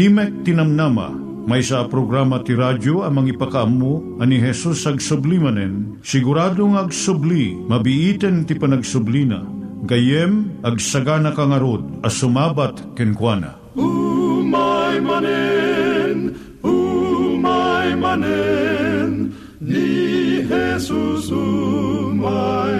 Timek Tinamnama, may sa programa ti radyo amang ipakaamu ani Jesus ag sublimanen, siguradong ag subli, mabiiten ti panagsublina, gayem ag sagana kangarod as sumabat kenkwana. umay manen umay manen ni Jesus umay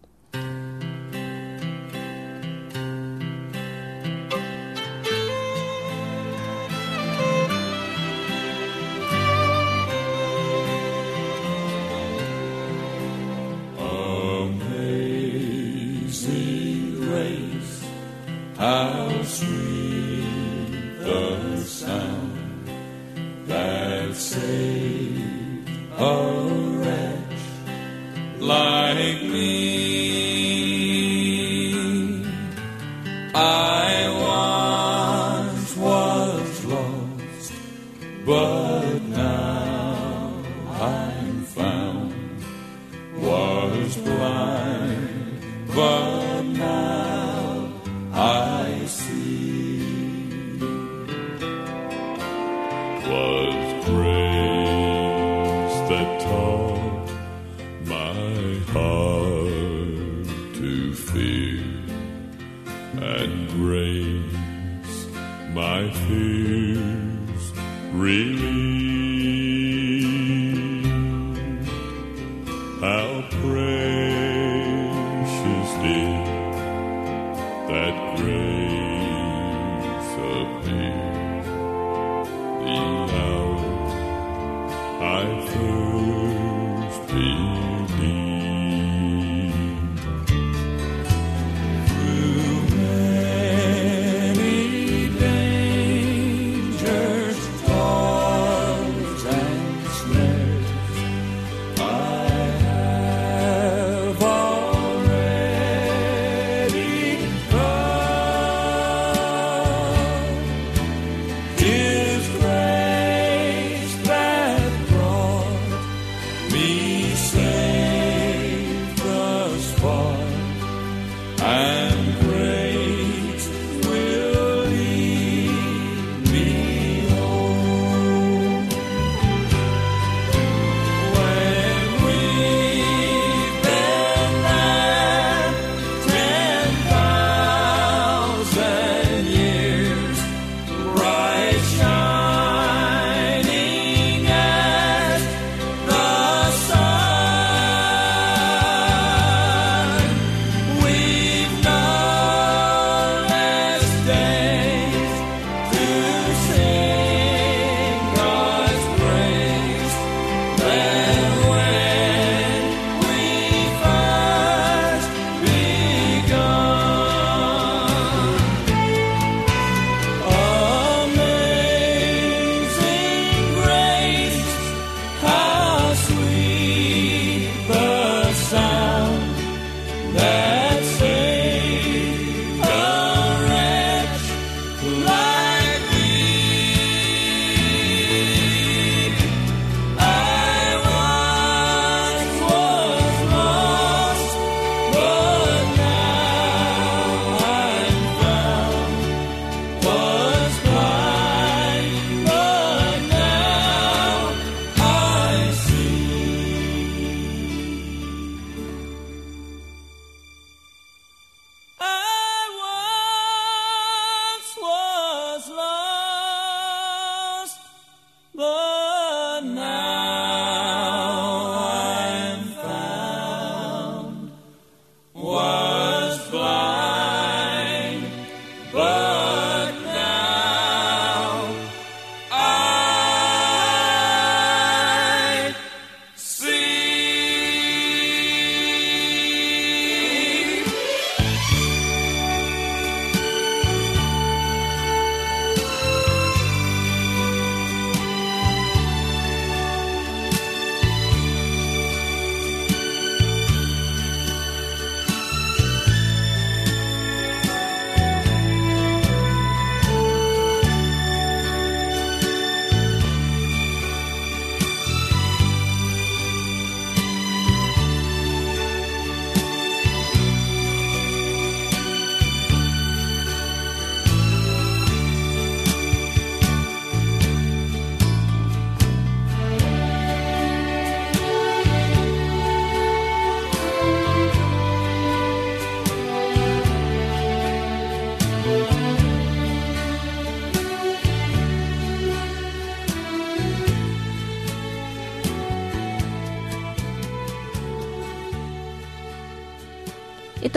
I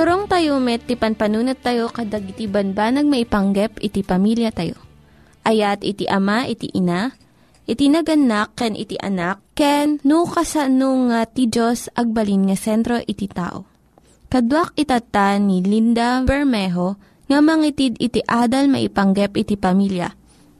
Iturong tayo met, ti panpanunat tayo kadag iti banbanag maipanggep iti pamilya tayo. Ayat iti ama, iti ina, iti naganak, ken iti anak, ken no, kasano nga ti Diyos agbalin nga sentro iti tao. Kaduak itata ni Linda Bermejo nga mangitid iti adal maipanggep iti pamilya.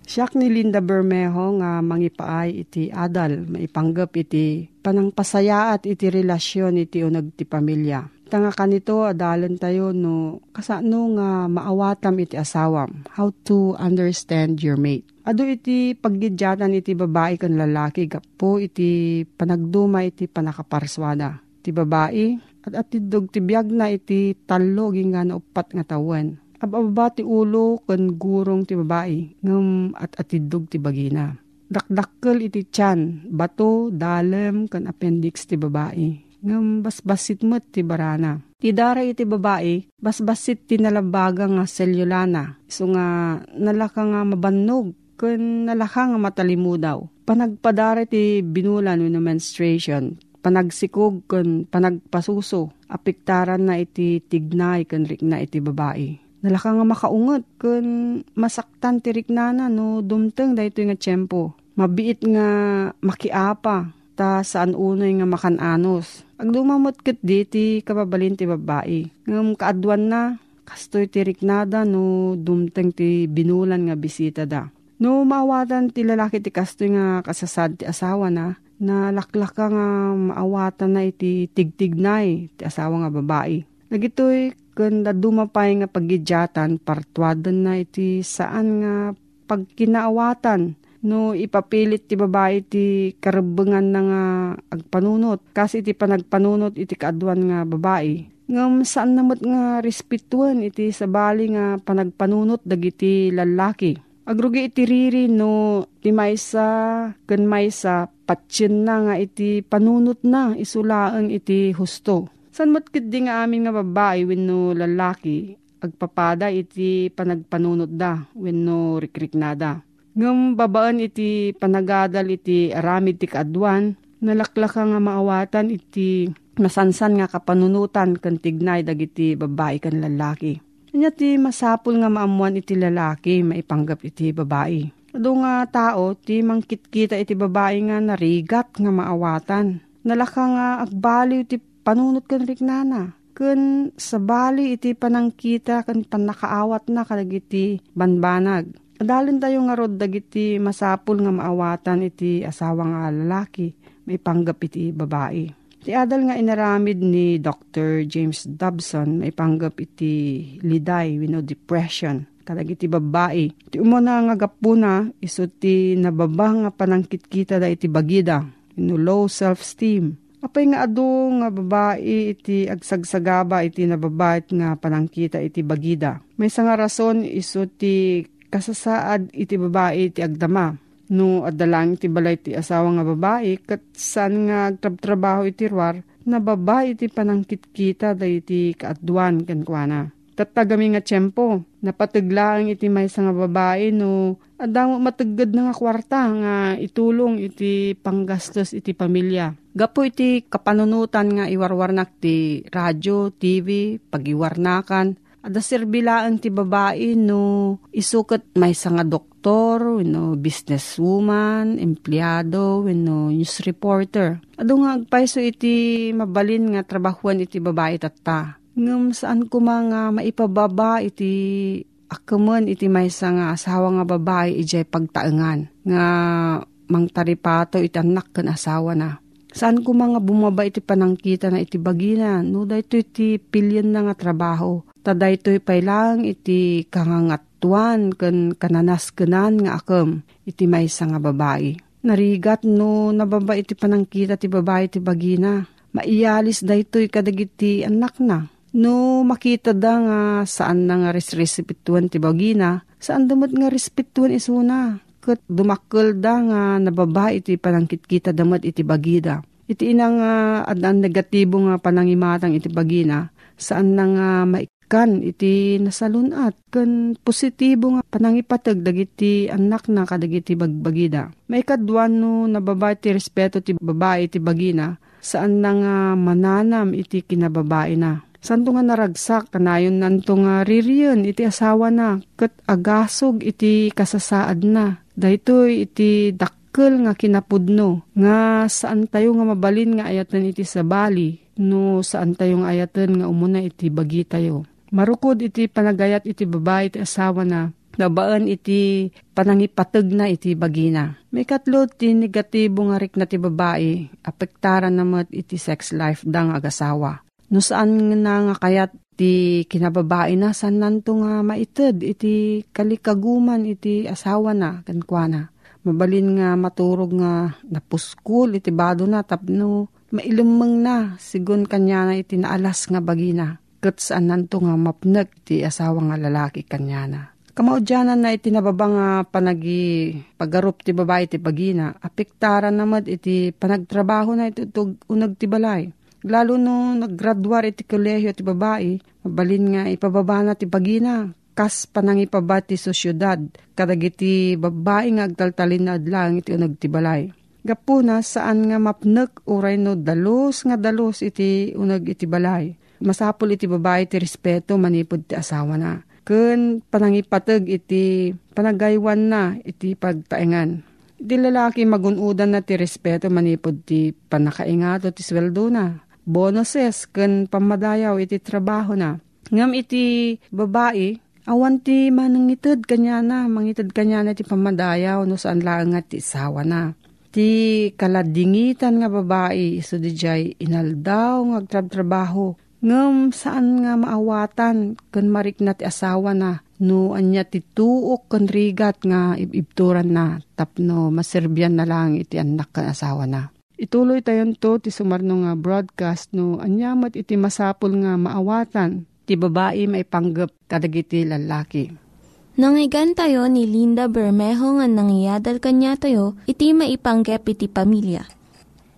Siyak ni Linda Bermejo nga mangipaay iti adal, maipanggap iti panangpasayaat iti relasyon iti unag ti pamilya. Tanga kanito, adalan tayo no, kasano nga maawatam iti asawam, how to understand your mate. Ado iti paggidyatan iti babae kan lalaki, gapo iti panagduma iti panakaparswada. Ti babae, at atidog ti biyag na iti talo nga na upat nga tawen ababa ti ulo kan gurong ti babae ngem at atidog ti bagina. Dakdakkel iti tiyan, bato, dalem, kan appendix ti babae. Ngem basbasit met ti barana. Ti dara iti babae, basbasit ti nalabaga nga selyulana. So nga nalaka nga mabannog, kan nalaka nga matalimudaw. Panagpadara ti binulan no menstruation, panagsikog kan panagpasuso, apiktaran na iti tignay kan rikna iti babae Nalaka nga makaungot kun masaktan tirik nana no dumteng dahito nga tiyempo. Mabiit nga makiapa ta saan unoy nga makananos. Ag dumamot ket diti kababalin ti babae. Ngam kaadwan na kastoy tirik nada no dumteng ti binulan nga bisita da. No maawatan ti lalaki ti kastoy nga kasasad ti asawa na na laklaka nga maawatan na iti tigtignay ti asawa nga babae. Nagitoy Kanda dumapay nga pagidyatan, partuadan na iti saan nga pagkinaawatan no ipapilit ti babae ti karabangan na nga agpanunot. Kasi iti panagpanunot iti kaadwan nga babae. Ngam saan namot nga respetuan iti sabali nga panagpanunot dagiti lalaki. Agrugi iti riri no ti maysa ken maysa patsin na nga iti panunot na isulaang iti husto. San matkid di nga amin nga babae wenno lalaki agpapada iti panagpanunot da wenno rikriknada. Ngam babaan iti panagadal iti aramid ti kaadwan nalaklaka nga maawatan iti masansan nga kapanunutan kan tignay dagiti babae kan lalaki. Kanya ti masapul nga maamuan iti lalaki maipanggap iti babae. Ado nga tao ti mangkitkita iti babae nga narigat nga maawatan. Nalaka nga agbaliw ti panunot kan riknana. Kun sa bali iti panangkita kan panakaawat na kadagiti banbanag. Adalin tayo nga rod dagiti masapul nga maawatan iti asawa nga lalaki. May panggap iti babae. Ti adal nga inaramid ni Dr. James Dobson may panggap iti liday, we know, depression kadagiti babae. Ti umuna nga gapuna, iso ti nababa nga panangkitkita da iti bagida, ino low self-esteem, Apay nga ado nga babae iti agsagsagaba iti nababait nga panangkita iti bagida. May nga rason iso ti kasasaad iti babae iti agdama. No adalang iti balay iti asawa nga babae kat saan nga agtrab-trabaho iti ruar na babae iti panangkit-kita da iti kaadwan kankwana. Tatagami nga tiyempo, napataglaang iti may nga babae no adamo matagad na nga kwarta nga itulong iti panggastos iti pamilya. Gapo iti kapanunutan nga iwarwarnak ti radyo, TV, pagiwarnakan. Ada serbilaan ti babae no isukat may nga doktor, no businesswoman, empleyado, no news reporter. Ado nga agpaiso iti mabalin nga trabahuan iti babae tatta ngam saan ko mga maipababa iti akaman iti maysa nga asawa nga babae ijay pagtaengan nga mangtaripato iti anak kan asawa na. Saan ko mga bumaba iti panangkita na iti bagina, no dayto iti pilyon na nga trabaho. Ta dayto lang iti kangangatuan kan kananas kanan nga akam iti maysa nga babae. Narigat no nababa iti panangkita ti babae iti bagina. Maiyalis daytoy kadagiti anak na No makita da nga saan na nga resresipituan ti bagina, saan damot nga respetuan isuna. Kat dumakkel da nga nababa iti panangkit kita damat iti bagida. Iti ina nga adan negatibo nga panangimatang iti bagina, saan na nga maikan iti nasalunat. Kan positibo nga panangipatag dagiti anak na kadagiti bagbagida. May kadwan no nababa iti respeto ti babae iti bagina, saan na nga mananam iti kinababae na Santo nga naragsak, kanayon nanto nga ririyan, iti asawa na, kat agasog iti kasasaad na. Daytoy iti dakkel nga kinapudno, nga saan tayo nga mabalin nga ayatan iti sa bali, no saan tayo nga ayatan nga umuna iti bagi tayo. Marukod iti panagayat iti babae iti asawa na, nabaan iti panangipatag na iti bagina. May katlo ti negatibo nga rik na ti babae, apektaran namat iti sex life dang agasawa. No saan na nga kayat ti kinababae na saan nanto nga maited iti kalikaguman iti asawa na kankwana. Mabalin nga maturog nga napuskul iti bado na tapno mailumeng na sigun kanya na iti naalas nga bagina. Kat saan nanto nga mapnag ti asawa nga lalaki kanya na. Kamaudyanan na iti nga panagi pagarup ti babae ti bagina, apektaran namad iti panagtrabaho na iti unag ti balay. Lalo no naggraduar iti kolehiyo ti babae, mabalin nga ipababa na ti bagina, kas panangipaba ti sosyudad, kadagiti babae nga agtaltalin na adlang iti unag ti balay. Gapuna saan nga mapnek uray no dalos nga dalos iti unag iti balay. Masapul iti babae ti respeto manipod ti asawa na. Kun panangipatag iti panagaywan na iti pagtaengan. Iti lalaki magunudan na ti respeto manipod ti panakaingato ti sweldo na bonuses ken pamadayaw iti trabaho na. Ngam iti babae, awan ti manangited kanya na, mangited kanya na ti pamadayaw no saan lang nga ti sawa na. Ti kaladingitan nga babae, iso di jay inaldaw nga agtrab-trabaho. Ngam saan nga maawatan ken marik na ti asawa na no anya ti tuok ken rigat nga ibibturan na tapno maserbyan na lang iti anak ken asawa na. Ituloy tayon to ti sumarno nga broadcast no anyamat iti masapul nga maawatan ti babae may panggap kadagiti lalaki. Nangyigan tayo ni Linda Bermejo nga nangyadal kanya tayo, iti maipanggep iti pamilya.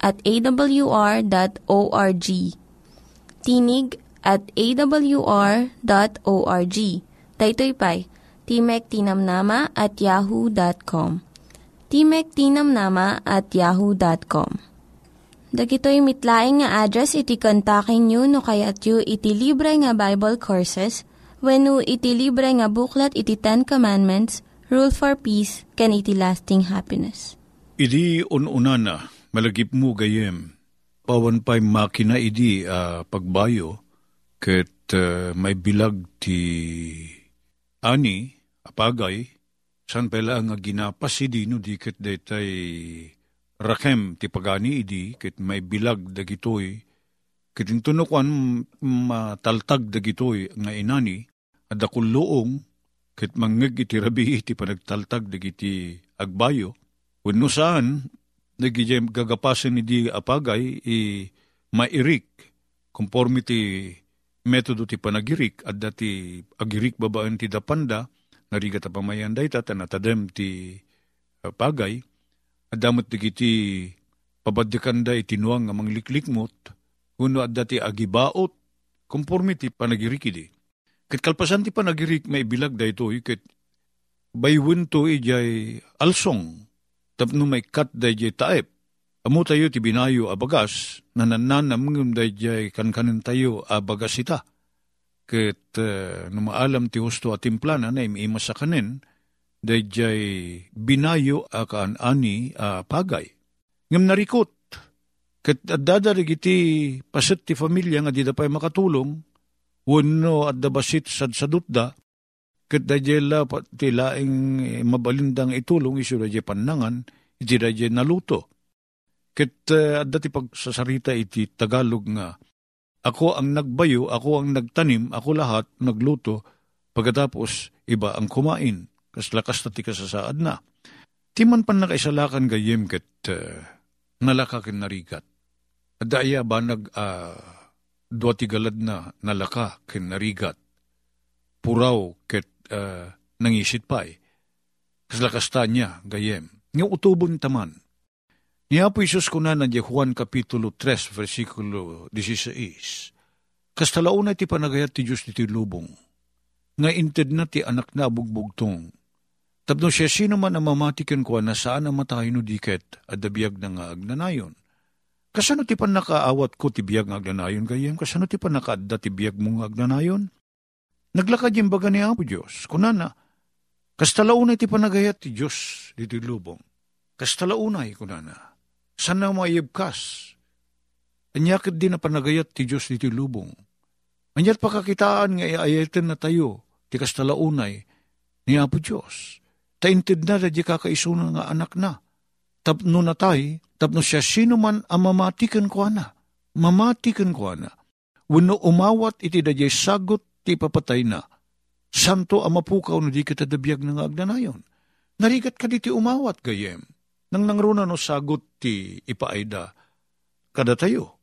at awr.org. Tinig at awr.org. Daytoy pa'y Timek Tinamnama at yahoo.com. Timek Tinamnama at yahoo.com. Dagitoy mitlaing nga address iti kontakin nyo no kayat yu iti libre nga Bible Courses when no iti libre nga buklat iti Ten Commandments, Rule for Peace, can iti lasting happiness. Idi ununana, malagip mo gayem, pawan pa'y makina idi ah, pagbayo, ket ah, may bilag ti ani, apagay, san pala nga ginapas idi no di ket detay rakem ti pagani idi, ket may bilag dagitoy, ket intunukan mataltag dagitoy nga inani, at loong, ket mangeg iti rabi iti panagtaltag dagiti agbayo, Wenno saan, nagijay gagapasan ni di apagay, i mairik, conformity metodo ti panagirik, at dati agirik babaan ti dapanda, narigat a pamayan day ta, tanatadem ti apagay, at damot digiti pabadyakan da itinuang nga mangliklik mot, kuno at dati agibaot, conformity panagirik idi. Kat kalpasan ti panagirik may bilag da ito, kat baywin to ijay alsong, tapno may kat da ijay taep. Amo tayo ti binayo abagas, nanananam ngum da ijay kankanin tayo abagas ita. Kat uh, numaalam ti husto at timplana na imiima sa kanin, da ijay binayo akaan ani uh, pagay. Ngam narikot, kat adadarig iti paset ti familia nga di da makatulong, wano at dabasit sad sadutda, ket dajela ti laing eh, mabalindang itulong isu dajay panangan, iti dajay naluto. Ket uh, adda ti pagsasarita iti Tagalog nga, ako ang nagbayo, ako ang nagtanim, ako lahat nagluto, pagkatapos iba ang kumain, kas lakas na ti kasasaad na. Timan pan nakaisalakan gayem ket uh, nalakakin narigat. Adaya ba nag uh, dua ti galad na nalaka ken narigat puraw ket uh, nangisit pa eh. Kaslakasta niya, gayem. Nga utubon taman. Niya po Isus ko na nandiya Juan Kapitulo 3, versikulo 16. Kastalauna ti panagayat ti Diyos ti lubong. Nga inted na ti anak na bugbugtong. Tapno siya sino man ang mamatikan ko na saan ang matay no diket at dabiyag na nga agnanayon. Kasano ti pan nakaawat ko ti biyag nga agnanayon gayem? Kasano ti pan nakaadda ti biyag mong agnanayon? Naglakad yung baga ni Apo Diyos. Kunana, kastalaunay ti panagayat ti Diyos dito lubong. Kastalaunay, kunana sana maayibkas. Anyakit din na panagayat ti Diyos diti lubong. Anyat pakakitaan nga iayatin na tayo, ti kastalaunay, ni Apo Diyos. Taintid na da di kakaisuna nga anak na. Tapno na tay, tapno siya sino man ang mamatikan ko na. Mamatikan ko na. Wano umawat iti da sagot ti papatay na. Santo ang mapukaw na di kitadabiyag ng agnanayon. Narigat ka di umawat gayem nang nangruna no sagot ti ipaayda, kada tayo.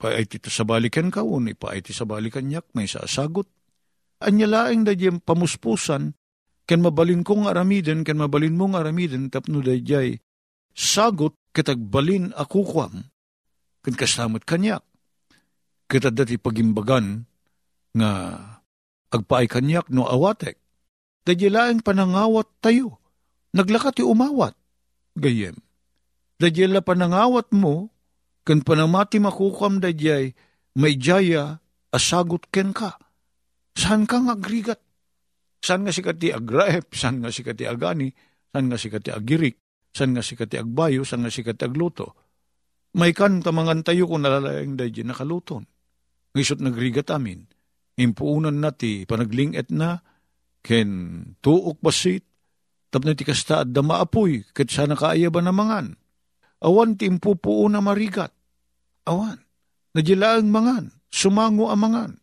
Pa ay ti sa balikan ka, un ipa ay ti sa balikan yak, may sasagot. Anya laeng da diyem pamuspusan, ken mabalin kong aramiden, ken mabalin mong aramiden, tapno da jay, sagot kitagbalin ako kwam, ken kasamot kanyak. Kita dati pagimbagan, nga agpaay kanyak no awatek. Da laeng panangawat tayo, naglakat ti umawat gayem. Dadyay la panangawat mo, kan panamati makukam dadyay, may jaya, asagot ken ka. Saan ka nga agrigat? Saan nga si kati agraep? Saan nga si kati agani? Saan nga si kati agirik? Saan nga si kati agbayo? Saan nga si kati agluto? May kan tamangan tayo kung nalalayang dadyay nakaluton. Ngisot nagrigat amin. Impuunan nati panaglinget na, ken tuok basit, tapno ti kasta at dama apoy, kat sana kaaya ba namangan. Awan ti impupuo na marigat. Awan, nadilaang mangan, sumango amangan.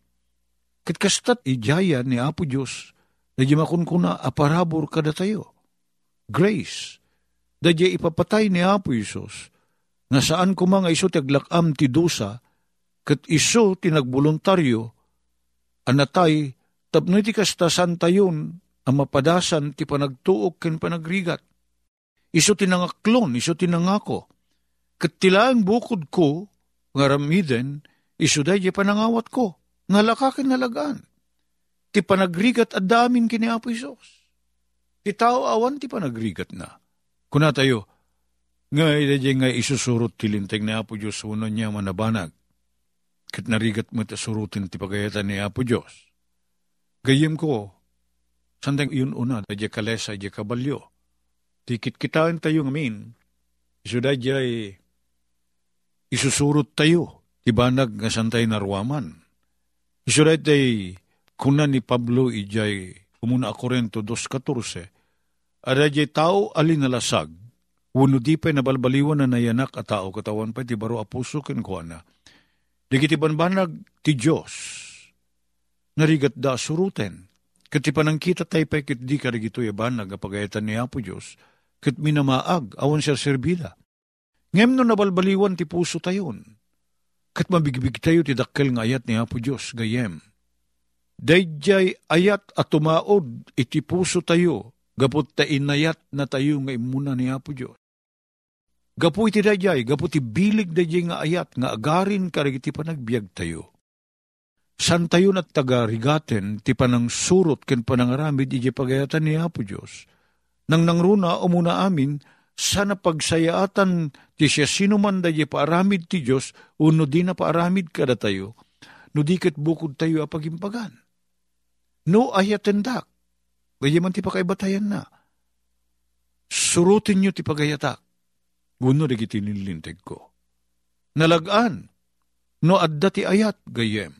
Kat kastat ijaya ni Apo Diyos, nadimakon ko na aparabor kada tayo. Grace, dadya ipapatay ni Apo Isos, nga saan ko mga iso taglakam ti dusa, kat iso tinagboluntaryo, anatay, tapno ti kastasan tayon, ang mapadasan ti panagtuok ken panagrigat. Iso tinangaklon, iso tinangako. Kat tilaang bukod ko, nga ramiden, iso day panangawat ko, nga lakakin nalagaan. Ti panagrigat at damin kini Apo Isos. Ti tao awan ti panagrigat na. Kuna tayo, nga idadya nga isusurot tilinteng ni Apo Diyos uno niya manabanag. Kat narigat mo surutin ti pagayatan ni Apo Diyos. Gayem ko, Sandang yun una, dadya kalesa, dadya kabalyo. Tikit kitaan tayo ngamin, iso dadya isusurot tayo, tibanag nga santay narwaman. Iso dadya kuna ni Pablo ijay umuna Korento 2.14, adadya tao alinalasag, Wano di pa nabalbaliwan na nayanak at tao katawan pa ti baro apuso ken kuana. Digiti banbanag ti Diyos. Narigat da suruten. Kati panangkita tayo pa kit di ka rigito yaban nagapagayatan ni Apo Diyos, kit minamaag, awan siya serbida. Ngem no nabalbaliwan ti puso tayon, kat mabigbig tayo ti dakkel nga ayat ni Apo Diyos, gayem. Dayjay ayat at tumaod iti puso tayo, gapot ta inayat na tayo nga imuna ni Apo Diyos. Gapu iti dayjay, gapu ti bilig dayjay nga ayat, nga agarin karigiti panagbiag tayo San tayo at taga-rigaten, ti panang surot ken panangaramid iji pagayatan ni Apo Diyos. Nang nangruna umuna amin, sana pagsayaatan ti siya sinuman da paaramid ti Diyos, uno di na paaramid kada tayo, no dikit bukod tayo apagimpagan. No ayatendak, gaya man ti pakaibatayan na. Surutin nyo ti pagayatak, guno di nilinteg ko. Nalagaan, no adda ti ayat, gayem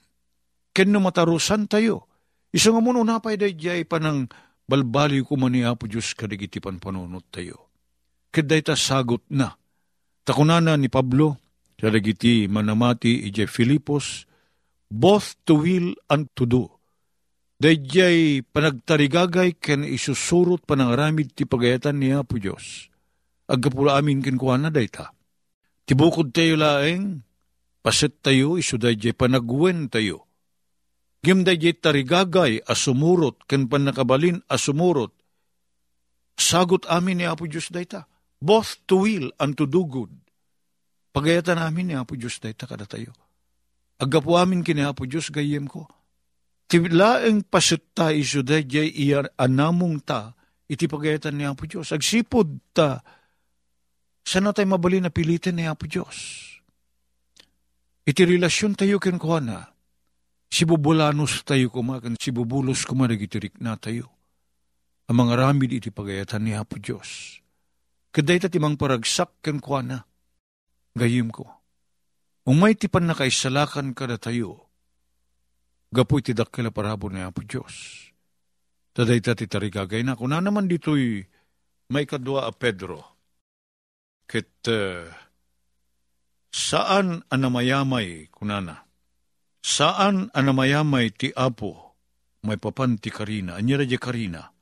ken no matarusan tayo. Isa nga muno napay dayjay panang balbali ko man ni Apo Diyos kadigitipan panunot tayo. Kaday ta sagot na. Takunana ni Pablo, kadagiti manamati ije Filipos, both to will and to do. Dayjay panagtarigagay ken isusurot panangaramid ti pagayatan ni Apo Diyos. Agkapula amin ken kuana dayta. Tibukod tayo laeng, paset tayo, iso dayjay panagwen tayo Gimday jay tarigagay asumurot, ken panakabalin asumurot, sagot amin ni Apo Diyos dayta. Both to will and to do good. Pagayatan namin ni Apo Diyos dayta kada tayo. Agapo amin kini Apo Diyos gayem ko. Tilaeng pasutta iso dayjay iya anamong ta, iti pagayatan ni Apo Diyos. Agsipod ta, sana tayo mabali na pilitin ni Apo Diyos. Iti relasyon tayo ken na, si bubulanos tayo kumakan, si bubulos kumaragitirik na tayo. Ang mga ramid iti pagayatan ni Apo Diyos. Kaday tatimang paragsak ken na, gayim ko. Umay ti pan nakaisalakan ka na tayo, gapu iti dakila parabo ni Apo Diyos. Taday ta ti tarigagay na. Kuna naman dito'y may kadwa a Pedro. Kit uh, saan anamayamay kunana? Saan anamayamay ti Apo may papan ti Karina? Anya radya Karina?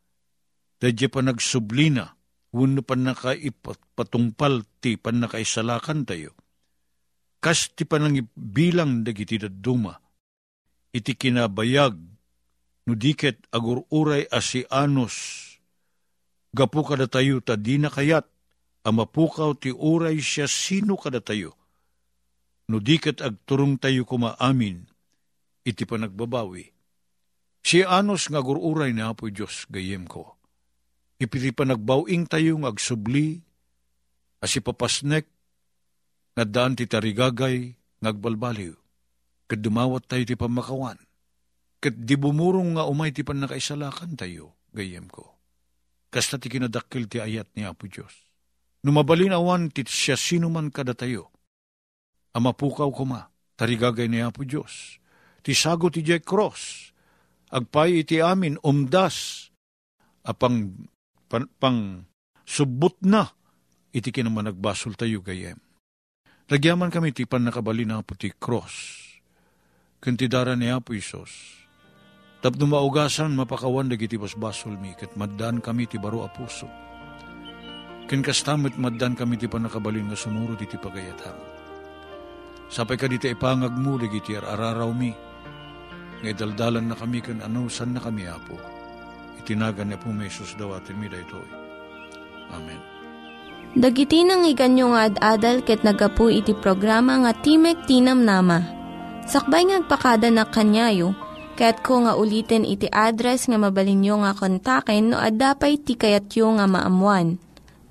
Dadya pa nagsublina. Wano pa nakaipatungpal ti pan nakaisalakan tayo. Kas ti panang bilang dagiti daduma. Iti kinabayag no diket agururay asianos, gapu kada tayo ta di na kayat, amapukaw ti uray siya sino kada tayo. No diket agturong tayo kumaamin, iti pa nagbabawi. Si anos nga gururay na apoy Diyos gayem ko. Ipiti pa nagbawing tayo ng agsubli, asi papasnek, nga daan ti tarigagay, ngagbalbaliw. Kadumawat tayo ti pamakawan Kat di bumurong nga umay ti pan nakaisalakan tayo, gayem ko. Kasta ti kinadakil ti ayat ni Apo Diyos. Numabalin awan ti siya sino man kada tayo. Amapukaw kuma, tarigagay ni Apo Diyos. Ti sago ti Jack Cross. Agpay iti amin umdas. Apang pang, pang subot na iti kinaman nagbasol tayo gayem. Lagyaman kami ti pan nakabalin na ti cross. Kantidara ni Apo Isos Tapno maugasan mapakawan dagiti basbasol mi, kat maddan kami ti baro a puso. Ken kastamit maddan kami ti panakabalin nga sumuro ti pagayatan. Sapay ka diti ipangag mo dagiti araraw mi, nga daldalan na kami kan ano san na kami apo. Itinagan niya po may daw atin mi. Amen. Dagiti nang iganyo nga ad-adal ket nagapu iti programa nga Timek Tinam Nama. Sakbay ngagpakada na kanyayo, Kaya't ko nga ulitin iti address nga mabalinyo nga kontaken no ad-dapay tikayatyo nga maamuan.